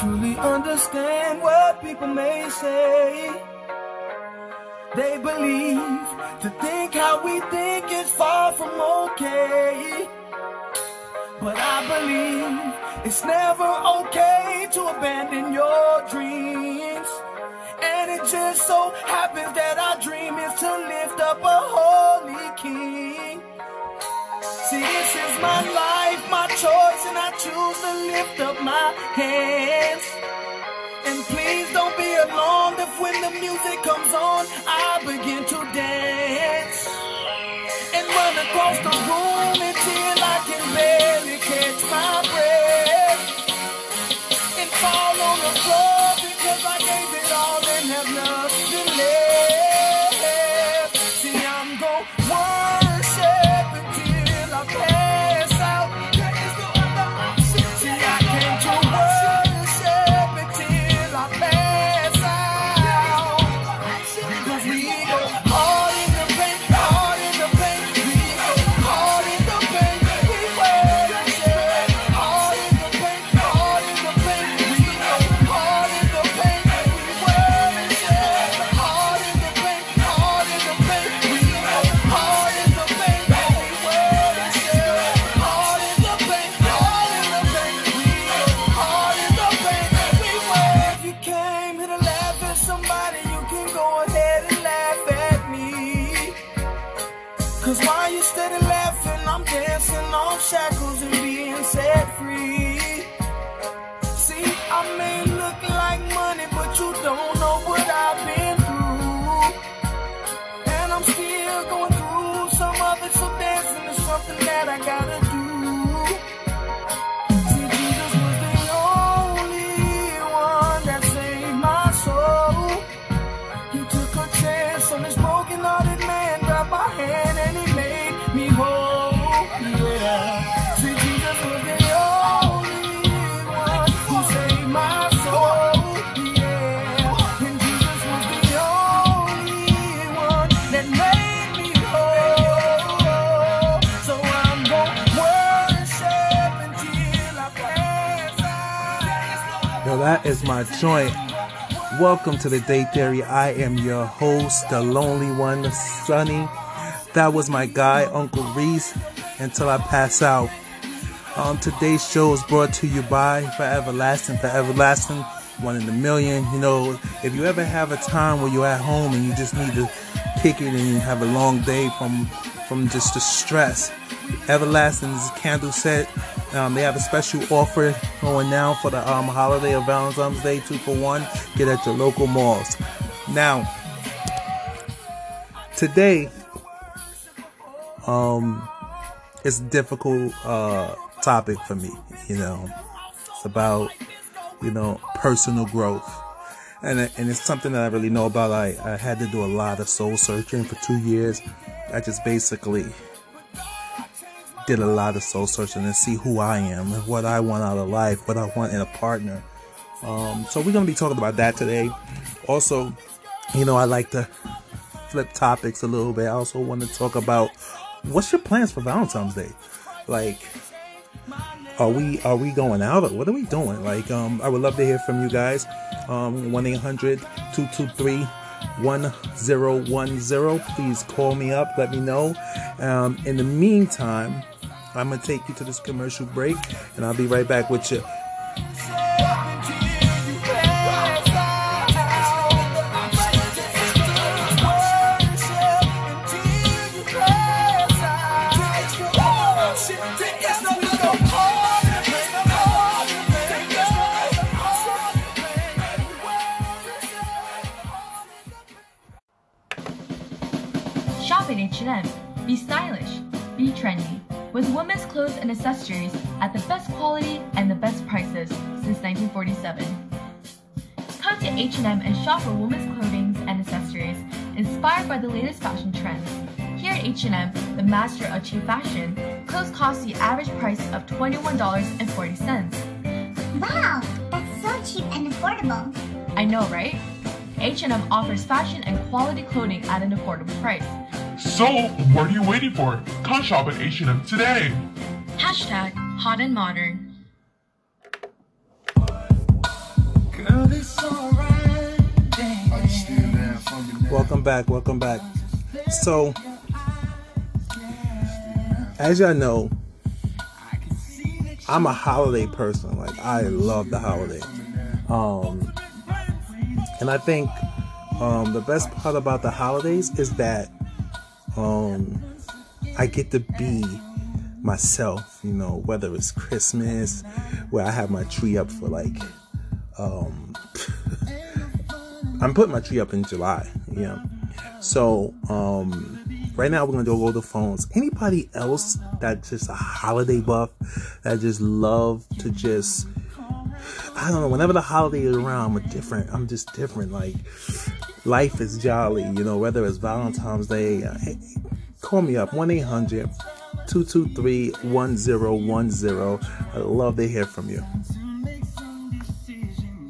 truly understand what people may say. They believe to think how we think is far from okay. But I believe it's never okay to abandon your dreams. And it just so happens that our dream is to lift up a holy king. See, this is my life, choice, and I choose to lift up my hands. And please don't be alarmed if when the music comes on, I begin to dance. And run across the room shackles and being set free. See, I may look like money, but you don't know what I've been through. And I'm still going through some of it, so dancing is something that I gotta do. That is my joint. Welcome to the Day Theory. I am your host, the lonely one, Sunny. That was my guy, Uncle Reece, until I pass out. Um, today's show is brought to you by Forever Lasting, Forever Lasting, one in a million. You know, if you ever have a time where you're at home and you just need to kick it and you have a long day from from just the stress, Everlasting's candle set. Um, they have a special offer going now for the um, holiday of Valentine's Day, two for one. Get at your local malls. Now, today, um, it's a difficult uh, topic for me. You know, it's about you know personal growth, and and it's something that I really know about. I I had to do a lot of soul searching for two years. I just basically did a lot of soul searching and see who I am, and what I want out of life, what I want in a partner. Um, so we're gonna be talking about that today. Also, you know, I like to flip topics a little bit. I also want to talk about what's your plans for Valentine's Day. Like, are we are we going out or what are we doing? Like, um, I would love to hear from you guys. Um, one 223 1010 Please call me up. Let me know. Um, in the meantime, I'm gonna take you to this commercial break, and I'll be right back with you. Shop at H&M. Be stylish. Be trendy. With women's clothes and accessories at the best quality and the best prices since 1947. Come to H&M and shop for women's clothing and accessories inspired by the latest fashion trends. Here at H&M, the master of cheap fashion, clothes cost the average price of $21.40. Wow, that's so cheap and affordable. I know, right? H&M offers fashion and quality clothing at an affordable price. So, what are you waiting for? Come shop at H&M today. Hashtag hot and modern. Girl, it's alright. Welcome back, welcome back. So, as y'all know, I'm a holiday person. Like I love the holiday. Um, and I think um, the best part about the holidays is that um, I get to be myself. You know, whether it's Christmas, where I have my tree up for like, um, I'm putting my tree up in July. Yeah. So, um, right now we're gonna go over the phones. Anybody else that just a holiday buff that just love to just I don't know, whenever the holiday is around, I'm a different I'm just different. Like life is jolly, you know, whether it's Valentine's Day, uh, hey, call me up 1-800 223 1010. I love to hear from you.